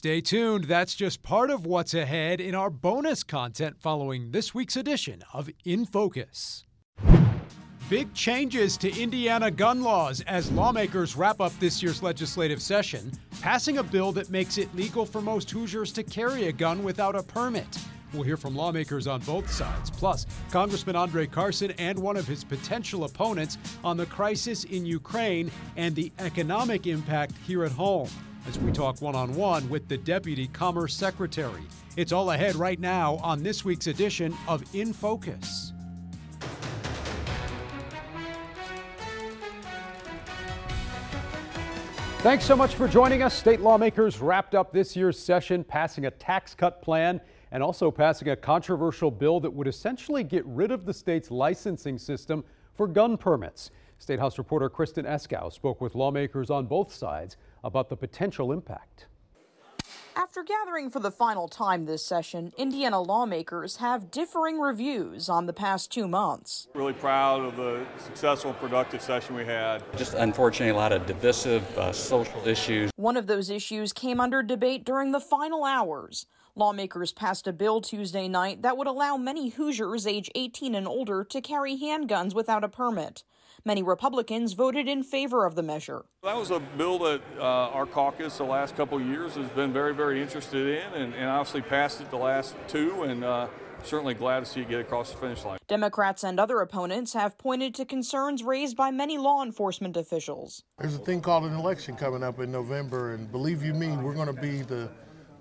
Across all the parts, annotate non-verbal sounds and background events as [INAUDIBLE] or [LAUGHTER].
Stay tuned. That's just part of what's ahead in our bonus content following this week's edition of In Focus. Big changes to Indiana gun laws as lawmakers wrap up this year's legislative session, passing a bill that makes it legal for most Hoosiers to carry a gun without a permit. We'll hear from lawmakers on both sides, plus Congressman Andre Carson and one of his potential opponents on the crisis in Ukraine and the economic impact here at home as we talk one on one with the Deputy Commerce Secretary. It's all ahead right now on this week's edition of In Focus. Thanks so much for joining us. State lawmakers wrapped up this year's session passing a tax cut plan and also passing a controversial bill that would essentially get rid of the state's licensing system for gun permits. State House reporter Kristen Eskow spoke with lawmakers on both sides about the potential impact. After gathering for the final time this session, Indiana lawmakers have differing reviews on the past two months. Really proud of the successful, productive session we had. Just unfortunately, a lot of divisive uh, social issues. One of those issues came under debate during the final hours. Lawmakers passed a bill Tuesday night that would allow many Hoosiers age 18 and older to carry handguns without a permit. Many Republicans voted in favor of the measure. That was a bill that uh, our caucus the last couple of years has been very, very interested in, and, and obviously passed it the last two, and uh, certainly glad to see it get across the finish line. Democrats and other opponents have pointed to concerns raised by many law enforcement officials. There's a thing called an election coming up in November, and believe you me, we're going to be the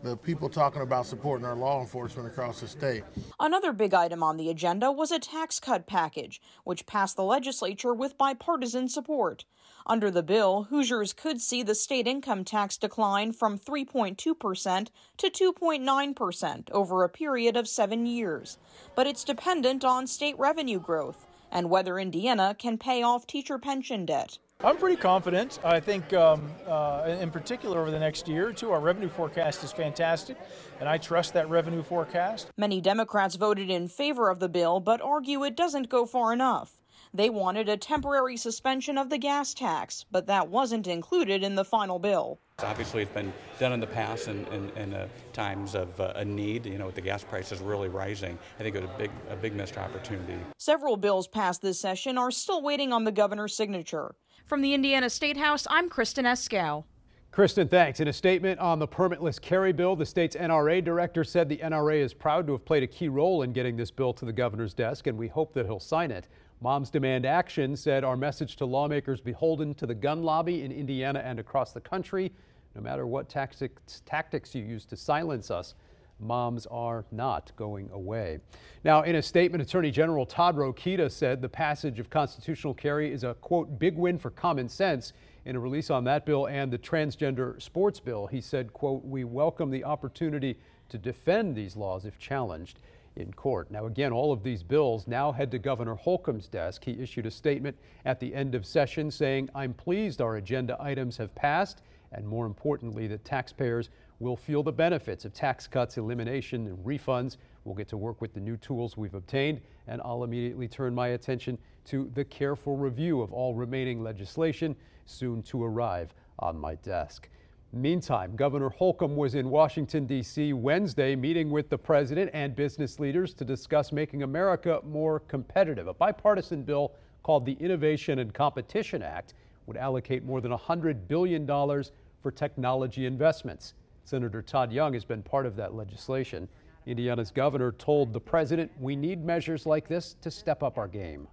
the people talking about supporting our law enforcement across the state. Another big item on the agenda was a tax cut package, which passed the legislature with bipartisan support. Under the bill, Hoosiers could see the state income tax decline from 3.2% to 2.9% over a period of seven years. But it's dependent on state revenue growth and whether Indiana can pay off teacher pension debt. I'm pretty confident. I think, um, uh, in particular, over the next year or two, our revenue forecast is fantastic, and I trust that revenue forecast. Many Democrats voted in favor of the bill, but argue it doesn't go far enough. They wanted a temporary suspension of the gas tax, but that wasn't included in the final bill. Obviously, it's been done in the past in, in, in uh, times of uh, a need. You know, with the gas prices really rising, I think it was a big, a big missed opportunity. Several bills passed this session are still waiting on the governor's signature. From the Indiana State House, I'm Kristen Eskow. Kristen, thanks. In a statement on the permitless carry bill, the state's NRA director said the NRA is proud to have played a key role in getting this bill to the governor's desk, and we hope that he'll sign it. Moms Demand Action said our message to lawmakers beholden to the gun lobby in Indiana and across the country, no matter what tactics, tactics you use to silence us, moms are not going away. Now, in a statement, Attorney General Todd Rokita said the passage of constitutional carry is a, quote, big win for common sense. In a release on that bill and the transgender sports bill, he said, quote, we welcome the opportunity to defend these laws if challenged in court. Now, again, all of these bills now head to Governor Holcomb's desk. He issued a statement at the end of session saying, I'm pleased our agenda items have passed, and more importantly, that taxpayers will feel the benefits of tax cuts, elimination, and refunds. We'll get to work with the new tools we've obtained, and I'll immediately turn my attention to the careful review of all remaining legislation soon to arrive on my desk. Meantime, Governor Holcomb was in Washington, D.C. Wednesday meeting with the president and business leaders to discuss making America more competitive. A bipartisan bill called the Innovation and Competition Act would allocate more than $100 billion for technology investments. Senator Todd Young has been part of that legislation. Indiana's governor told the president, we need measures like this to step up our game.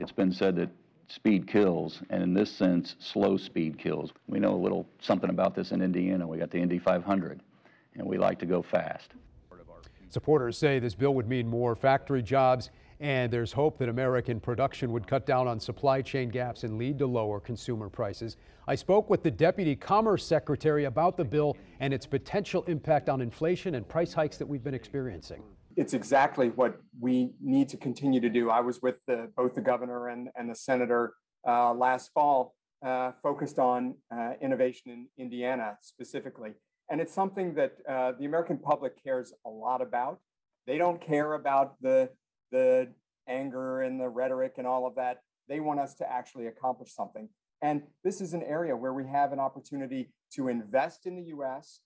It's been said that speed kills, and in this sense, slow speed kills. We know a little something about this in Indiana. We got the Indy 500, and we like to go fast. Supporters say this bill would mean more factory jobs and there's hope that American production would cut down on supply chain gaps and lead to lower consumer prices. I spoke with the Deputy Commerce Secretary about the bill and its potential impact on inflation and price hikes that we've been experiencing. It's exactly what we need to continue to do. I was with the, both the governor and, and the senator uh, last fall, uh, focused on uh, innovation in Indiana specifically. And it's something that uh, the American public cares a lot about. They don't care about the the anger and the rhetoric and all of that. They want us to actually accomplish something. And this is an area where we have an opportunity to invest in the US,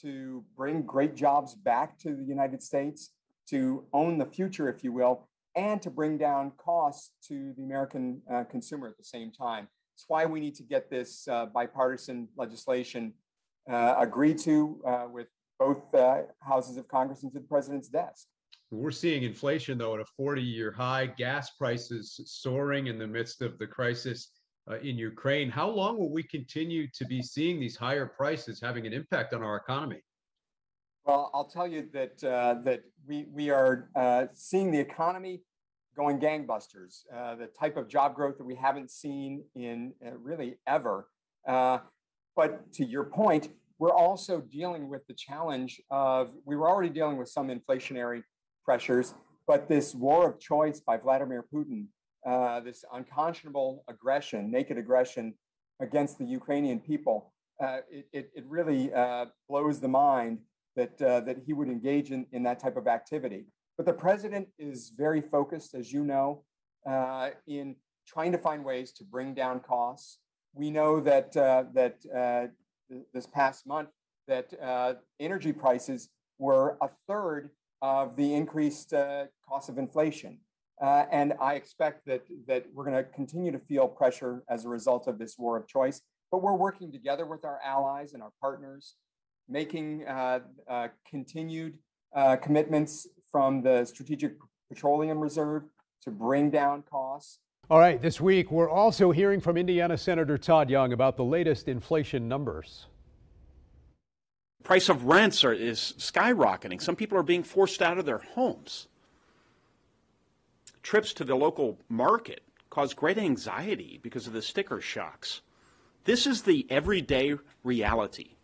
to bring great jobs back to the United States, to own the future, if you will, and to bring down costs to the American uh, consumer at the same time. It's why we need to get this uh, bipartisan legislation uh, agreed to uh, with both uh, houses of Congress and to the president's desk. We're seeing inflation, though, at a 40 year high, gas prices soaring in the midst of the crisis uh, in Ukraine. How long will we continue to be seeing these higher prices having an impact on our economy? Well, I'll tell you that uh, that we we are uh, seeing the economy going gangbusters. Uh, the type of job growth that we haven't seen in uh, really ever. Uh, but to your point, we're also dealing with the challenge of we were already dealing with some inflationary pressures, but this war of choice by Vladimir Putin, uh, this unconscionable aggression, naked aggression against the Ukrainian people, uh, it, it, it, really uh, blows the mind that, uh, that he would engage in, in that type of activity. But the president is very focused, as you know, uh, in trying to find ways to bring down costs. We know that, that this past month that energy prices were a third of the increased uh, cost of inflation. Uh, and I expect that, that we're going to continue to feel pressure as a result of this war of choice. But we're working together with our allies and our partners, making uh, uh continued uh, commitments from the Strategic Petroleum Reserve to bring down costs. All right, this week we're also hearing from Indiana Senator Todd Young about the latest inflation numbers price of rents are, is skyrocketing. Some people are being forced out of their homes. Trips to the local market cause great anxiety because of the sticker shocks. This is the everyday reality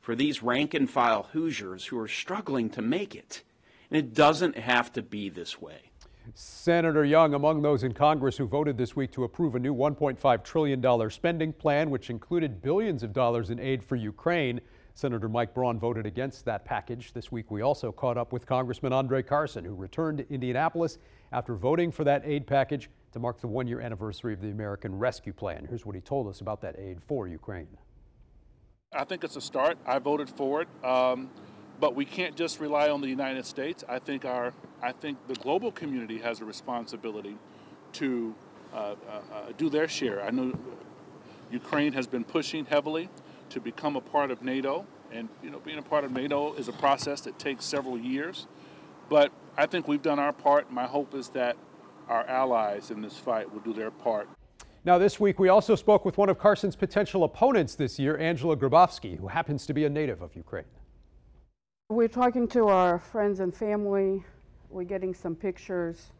for these rank and file Hoosiers who are struggling to make it. And it doesn't have to be this way. Senator Young, among those in Congress who voted this week to approve a new $1.5 trillion spending plan, which included billions of dollars in aid for Ukraine. Senator Mike Braun voted against that package. This week, we also caught up with Congressman Andre Carson, who returned to Indianapolis after voting for that aid package to mark the one year anniversary of the American Rescue Plan. Here's what he told us about that aid for Ukraine. I think it's a start. I voted for it. Um, but we can't just rely on the United States. I think our, I think the global community has a responsibility to uh, uh, uh do their share. I know Ukraine has been pushing heavily to become a part of NATO. And you know, being a part of NATO is a process that takes several years. But I think we've done our part. My hope is that our allies in this fight will do their part. Now, this week, we also spoke with one of Carson's potential opponents this year, Angela Grabovsky, who happens to be a native of Ukraine. We're talking to our friends and family. We're getting some pictures.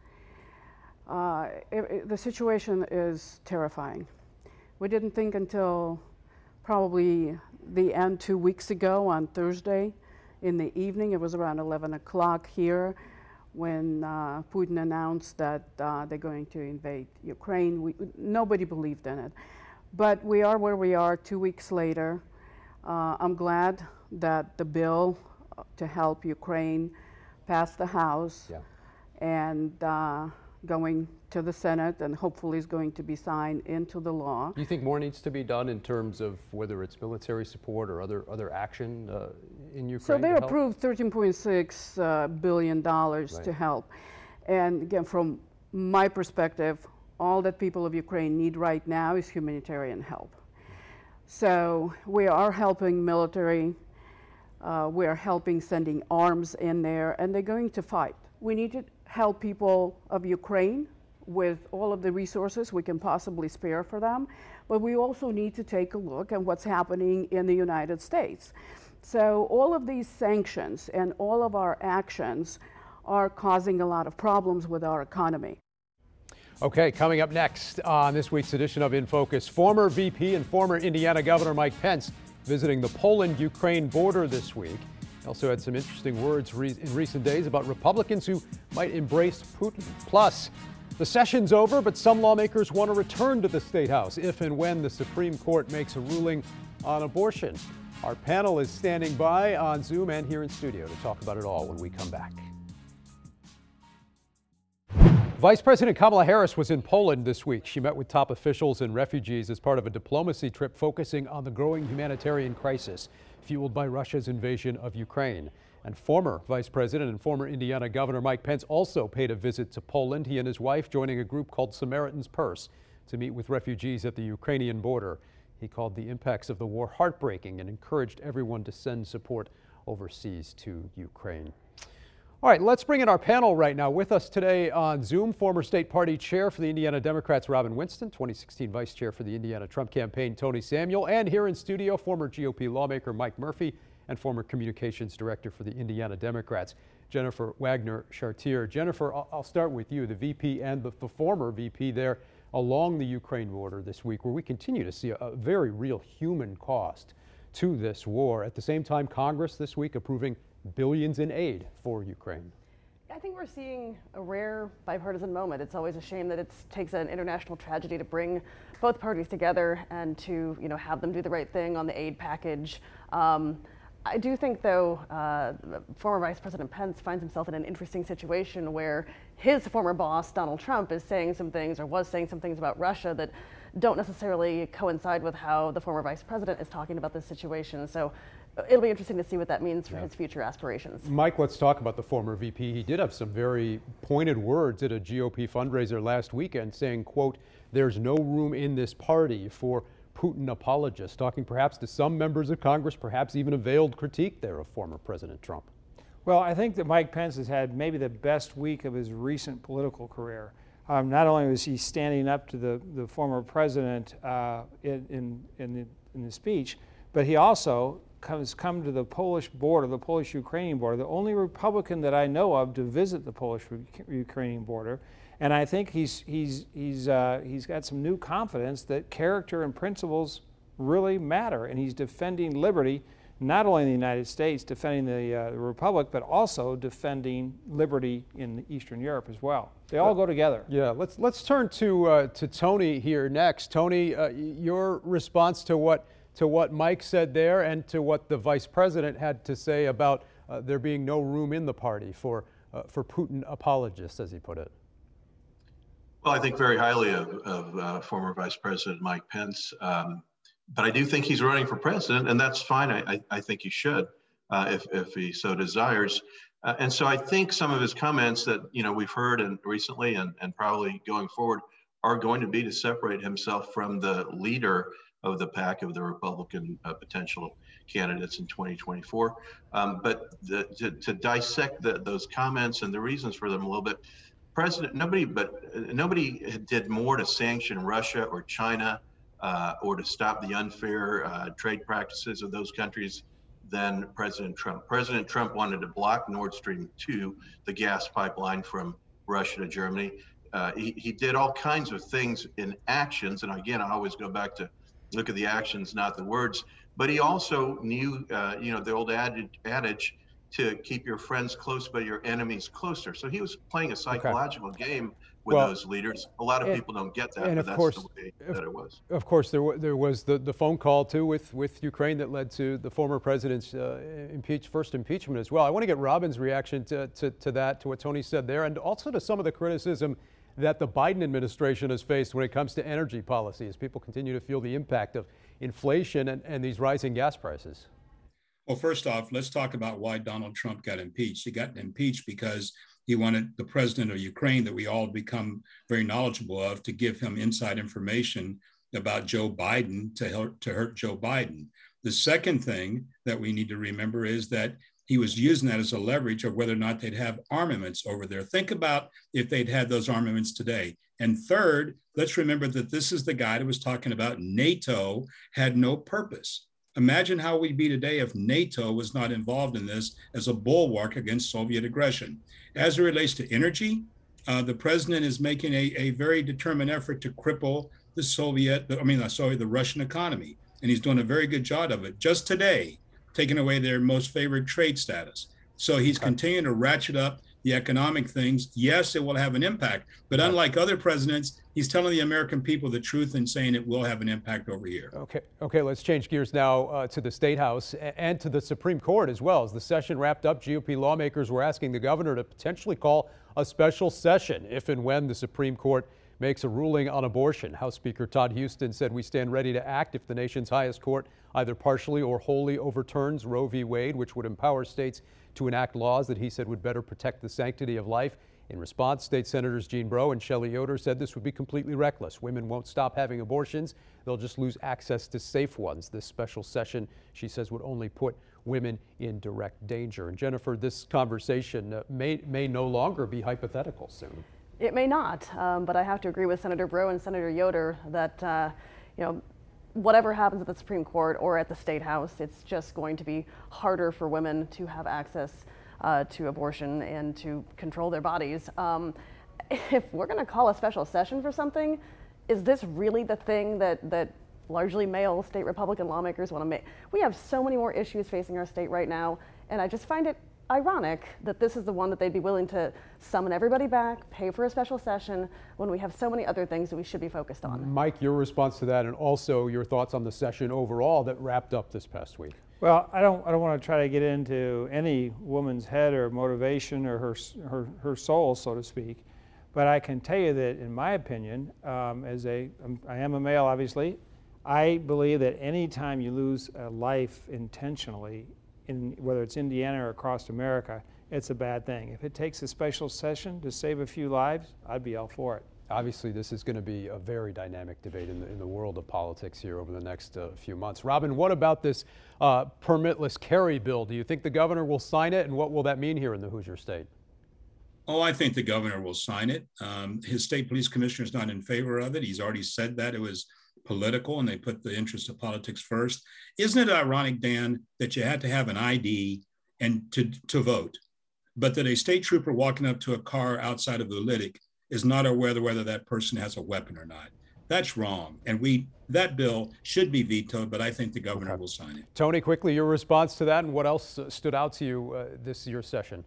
Uh, it, it, the situation is terrifying. We didn't think until probably the end two weeks ago on Thursday in the evening. It was around 11 o'clock here when uh, Putin announced that uh, they're going to invade Ukraine. We, nobody believed in it. But we are where we are two weeks later. Uh, I'm glad that the bill to help Ukraine passed the House. Yeah. And uh, going to the Senate and hopefully is going to be signed into the law. Do you think more needs to be done in terms of whether it's military support or other other action uh, in Ukraine? So they approved 13.6 uh, billion dollars right. to help, and again, from my perspective, all that people of Ukraine need right now is humanitarian help. So we are helping military. Uh, we are helping sending arms in there, and they're going to fight. We need to help people of Ukraine with all of the resources we can possibly spare for them, but we also need to take a look at what's happening in the United States. So all of these sanctions and all of our actions are causing a lot of problems with our economy. Okay, coming up next on this week's edition of In Focus, former VP and former Indiana Governor Mike Pence visiting the Poland Ukraine border this week. Also had some interesting words re- in recent days about Republicans who might embrace Putin. Plus, the session's over, but some lawmakers want to return to the State House if and when the Supreme Court makes a ruling on abortion. Our panel is standing by on Zoom and here in studio to talk about it all when we come back. Vice President Kamala Harris was in Poland this week. She met with top officials and refugees as part of a diplomacy trip focusing on the growing humanitarian crisis. Fueled by Russia's invasion of Ukraine. And former Vice President and former Indiana Governor Mike Pence also paid a visit to Poland, he and his wife joining a group called Samaritan's Purse to meet with refugees at the Ukrainian border. He called the impacts of the war heartbreaking and encouraged everyone to send support overseas to Ukraine. All right, let's bring in our panel right now. With us today on Zoom, former state party chair for the Indiana Democrats, Robin Winston, 2016 vice chair for the Indiana Trump campaign, Tony Samuel, and here in studio, former GOP lawmaker Mike Murphy and former communications director for the Indiana Democrats, Jennifer Wagner Chartier. Jennifer, I'll start with you, the VP and the, the former VP there along the Ukraine border this week, where we continue to see a, a very real human cost to this war. At the same time, Congress this week approving billions in aid for Ukraine. I think we're seeing a rare bipartisan moment. It's always a shame that it takes an international tragedy to bring both parties together and to you know have them do the right thing on the aid package. Um, I do think, though, uh, former Vice President Pence finds himself in an interesting situation where his former boss, Donald Trump, is saying some things or was saying some things about Russia that don't necessarily coincide with how the former vice president is talking about this situation. So it'll be interesting to see what that means for yeah. his future aspirations. Mike, let's talk about the former VP. He did have some very pointed words at a GOP fundraiser last weekend saying, quote, there's no room in this party for Putin apologists, talking perhaps to some members of Congress, perhaps even a veiled critique there of former President Trump. Well, I think that Mike Pence has had maybe the best week of his recent political career. Um, not only was he standing up to the, the former president uh, in, in, in, the, in the speech, but he also comes come to the Polish border, the Polish-Ukrainian border, the only Republican that I know of to visit the Polish-Ukrainian border. And I think he's, he's, he's, uh, he's got some new confidence that character and principles really matter. And he's defending liberty, not only in the United States, defending the, uh, the Republic, but also defending liberty in Eastern Europe as well. They all go together. Yeah, let's, let's turn to, uh, to Tony here next. Tony, uh, your response to what, to what Mike said there and to what the vice president had to say about uh, there being no room in the party for, uh, for Putin apologists, as he put it. Well, I think very highly of, of uh, former Vice President Mike Pence. Um, but I do think he's running for president, and that's fine. I, I, I think he should, uh, if, if he so desires. Uh, and so I think some of his comments that you know we've heard and recently and, and probably going forward are going to be to separate himself from the leader of the pack of the Republican uh, potential candidates in 2024. Um, but the, to, to, dissect the, those comments and the reasons for them a little bit, President, nobody but uh, nobody did more to sanction Russia or China uh, or to stop the unfair uh, trade practices of those countries than President Trump. President Trump wanted to block Nord Stream 2, the gas pipeline from Russia to Germany. Uh, he, he did all kinds of things in actions. And again, I always go back to look at the actions, not the words. But he also knew, uh, you know, the old adage, adage to keep your friends close but your enemies closer. So he was playing a psychological okay. game with well, those leaders. A lot of and, people don't get that, and but of that's course, the way of, that it was. Of course, there, w- there was the, the phone call too with, with Ukraine that led to the former president's uh, impeach, first impeachment as well. I want to get Robin's reaction to, to, to that, to what Tony said there, and also to some of the criticism that the Biden administration has faced when it comes to energy policy as people continue to feel the impact of inflation and, and these rising gas prices. Well, first off, let's talk about why Donald Trump got impeached. He got impeached because he wanted the president of Ukraine, that we all become very knowledgeable of, to give him inside information about Joe Biden to hurt, to hurt Joe Biden. The second thing that we need to remember is that he was using that as a leverage of whether or not they'd have armaments over there. Think about if they'd had those armaments today. And third, let's remember that this is the guy that was talking about NATO had no purpose. Imagine how we'd be today if NATO was not involved in this as a bulwark against Soviet aggression. As it relates to energy, uh, the president is making a, a very determined effort to cripple the Soviet, I mean, sorry, the Russian economy. And he's doing a very good job of it. Just today, taking away their most favored trade status. So he's continuing to ratchet up the economic things. Yes, it will have an impact, but unlike other presidents, he's telling the American people the truth and saying it will have an impact over here. Okay, okay. Let's change gears now uh, to the state house and to the Supreme Court as well. As the session wrapped up, GOP lawmakers were asking the governor to potentially call a special session if and when the Supreme Court makes a ruling on abortion. House Speaker Todd Huston said we stand ready to act if the nation's highest court either partially or wholly overturns Roe v. Wade, which would empower states to enact laws that he said would better protect the sanctity of life. In response, State Senators Jean Breaux and Shelli Yoder said this would be completely reckless. Women won't stop having abortions, they'll just lose access to safe ones. This special session, she says, would only put women in direct danger. And Jennifer, this conversation uh, may, may no longer be hypothetical soon. It may not, um, but I have to agree with Senator Breaux and Senator Yoder that, uh, you know, whatever happens at the Supreme Court or at the State House, it's just going to be harder for women to have access uh, to abortion and to control their bodies. Um, if we're going to call a special session for something, is this really the thing that, that largely male state Republican lawmakers want to make? We have so many more issues facing our state right now, and I just find it ironic that this is the one that they'd be willing to summon everybody back, pay for a special session, when we have so many other things that we should be focused on. Mike, your response to that, and also your thoughts on the session overall that wrapped up this past week. Well, I don't, I don't want to try to get into any woman's head or motivation or her, her, her soul, so to speak. But I can tell you that, in my opinion, um, as a, um, I am a male, obviously, I believe that any time you lose a life intentionally, in, whether it's Indiana or across America, it's a bad thing. If it takes a special session to save a few lives, I'd be all for it. Obviously, this is going to be a very dynamic debate in the, in the world of politics here over the next uh, few months. Robin, what about this uh, permitless carry bill? Do you think the governor will sign it, and what will that mean here in the Hoosier State? Oh, I think the governor will sign it. Um, his state police commissioner is not in favor of it. He's already said that it was political and they put the interest of politics first. Isn't it ironic, Dan, that you had to have an ID and to, to vote, but that a state trooper walking up to a car outside of the Lytic is not aware whether that person has a weapon or not? That's wrong. And we that bill should be vetoed, but I think the governor okay. will sign it. Tony, quickly, your response to that and what else stood out to you uh, this year's session?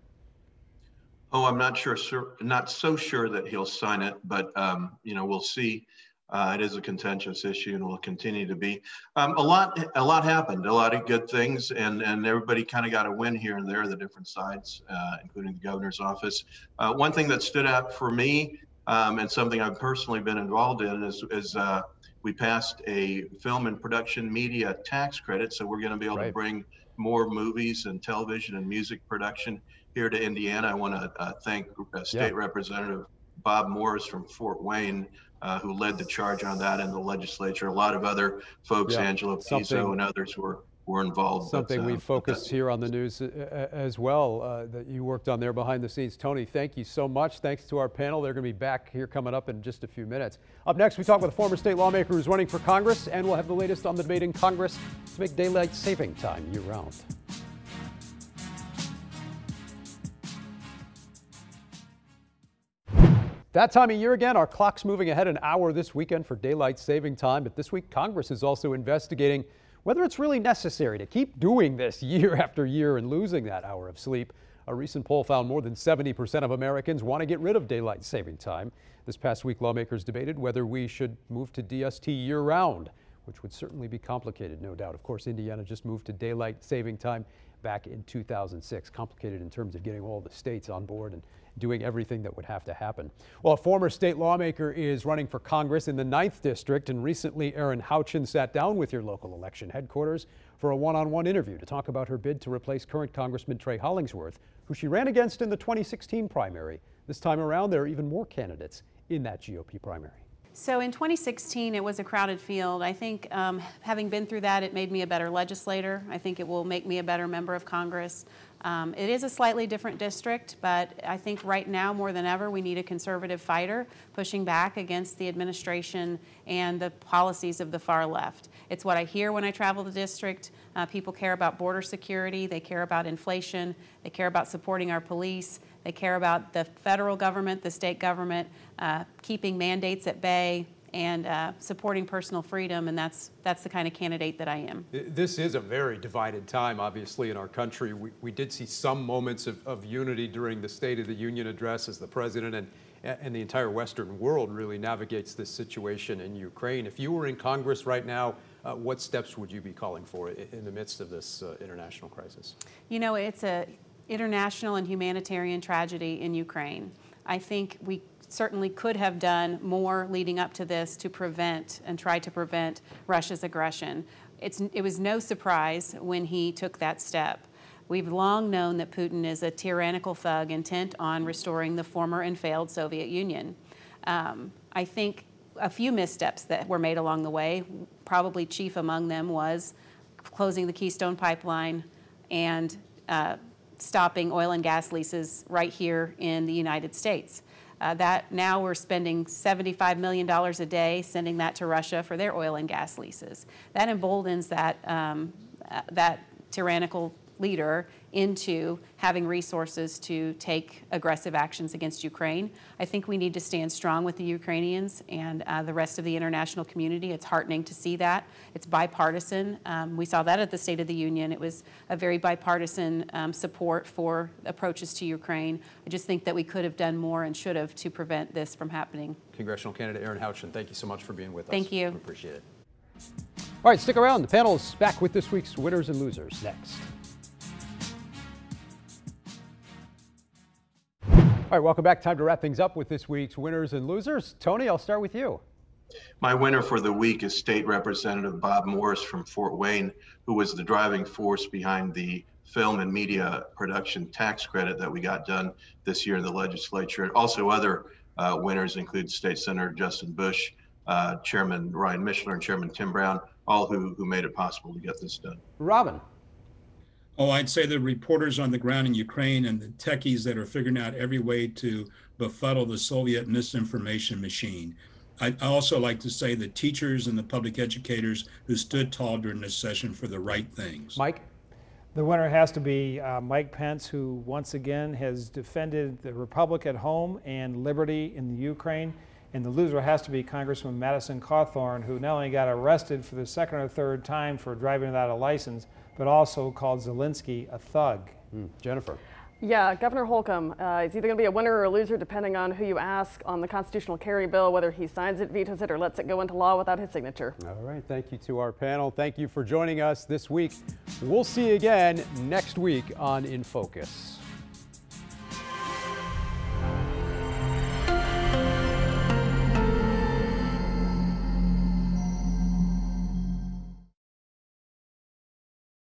Oh, I'm not sure, sir, not so sure that he'll sign it, but um, you know, we'll see. Uh, it is a contentious issue and will continue to be. Um, a lot, a lot happened, a lot of good things, and and everybody kind of got a win here and there, the different sides, uh, including the governor's office. Uh, one thing that stood out for me, um, and something I've personally been involved in, is is uh, we passed a film and production media tax credit, so we're going to be able right. to bring more movies and television and music production here to Indiana. I want to uh, thank uh, State yeah. Representative Bob Morris from Fort Wayne uh, who led the charge on that in the legislature. A lot of other folks, yeah, Angela Pizzo and others were were involved. Something but, uh, we focused here on the news uh, as well uh, that you worked on there behind the scenes. Tony, thank you so much. Thanks to our panel. They're going to be back here coming up in just a few minutes. Up next, we talk with a former state lawmaker who's running for Congress, and we'll have the latest on the debate in Congress to make daylight saving time year round. That time of year again, our clock's moving ahead an hour this weekend for daylight saving time. But this week, Congress is also investigating whether it's really necessary to keep doing this [LAUGHS] year after year and losing that hour of sleep. A recent poll found more than 70% of Americans want to get rid of daylight saving time. This past week, lawmakers debated whether we should move to DST year round, which would certainly be complicated, no doubt. Of course, Indiana just moved to daylight saving time back in 2006. Complicated in terms of getting all the states on board and doing everything that would have to happen. Well, a former state lawmaker is running for Congress in the 9th District, and recently Erin Houchin sat down with your local election headquarters for a one on one interview to talk about her bid to replace current Congressman Trey Hollingsworth, who she ran against in the 2016 primary. This time around, there are even more candidates in that GOP primary. So in 2016, it was a crowded field. I think um, having been through that, it made me a better legislator. I think it will make me a better member of Congress. Um, it is a slightly different district, but I think right now more than ever we need a conservative fighter pushing back against the administration and the policies of the far left. It's what I hear when I travel the district. Uh, people care about border security, they care about inflation, they care about supporting our police, they care about the federal government, the state government, uh, keeping mandates at bay, and uh, supporting personal freedom, and that's that's the kind of candidate that I am. This is a very divided time, obviously, in our country. We, we did see some moments of, of unity during the State of the Union address as the president and and the entire Western world really navigates this situation in Ukraine. If you were in Congress right now, uh, what steps would you be calling for in the midst of this uh, international crisis? You know, it's a international and humanitarian tragedy in Ukraine. I think we certainly could have done more leading up to this to prevent and try to prevent Russia's aggression. It's, it was no surprise when he took that step. We've long known that Putin is a tyrannical thug intent on restoring the former and failed Soviet Union. Um, I think a few missteps that were made along the way, probably chief among them was closing the Keystone Pipeline and uh, stopping oil and gas leases right here in the United States. Uh, that now we're spending $75 million a day sending that to Russia for their oil and gas leases. That emboldens that, um, uh, that tyrannical leader into having resources to take aggressive actions against Ukraine. I think we need to stand strong with the Ukrainians and uh, the rest of the international community. It's heartening to see that. It's bipartisan. Um, we saw that at the State of the Union. It was a very bipartisan um, support for approaches to Ukraine. I just think that we could have done more and should have to prevent this from happening. Congressional candidate Erin Houchin, thank you so much for being with thank us. Thank you. We appreciate it. All right, stick around. The panel is back with this week's winners and losers next. All right, welcome back. Time to wrap things up with this week's winners and losers. Tony, I'll start with you. My winner for the week is State Representative Bob Morris from Fort Wayne, who was the driving force behind the film and media production tax credit that we got done this year in the legislature. Also, other uh, winners include State Senator Justin Busch, uh, Chairman Ryan Mishler, and Chairman Tim Brown, all who, who made it possible to get this done. Robin. Oh, I'd say the reporters on the ground in Ukraine and the techies that are figuring out every way to befuddle the Soviet misinformation machine. I also like to say the teachers and the public educators who stood tall during this session for the right things. Mike? The winner has to be uh, Mike Pence, who once again has defended the Republic at home and liberty in the Ukraine. And the loser has to be Congressman Madison Cawthorn, who not only got arrested for the second or third time for driving without a license, but also called Zelensky a thug. Mm. Jennifer. Yeah, Governor Holcomb uh, is either going to be a winner or a loser depending on who you ask on the constitutional carry bill, whether he signs it, vetoes it, or lets it go into law without his signature. All right, thank you to our panel. Thank you for joining us this week. We'll see you again next week on In Focus.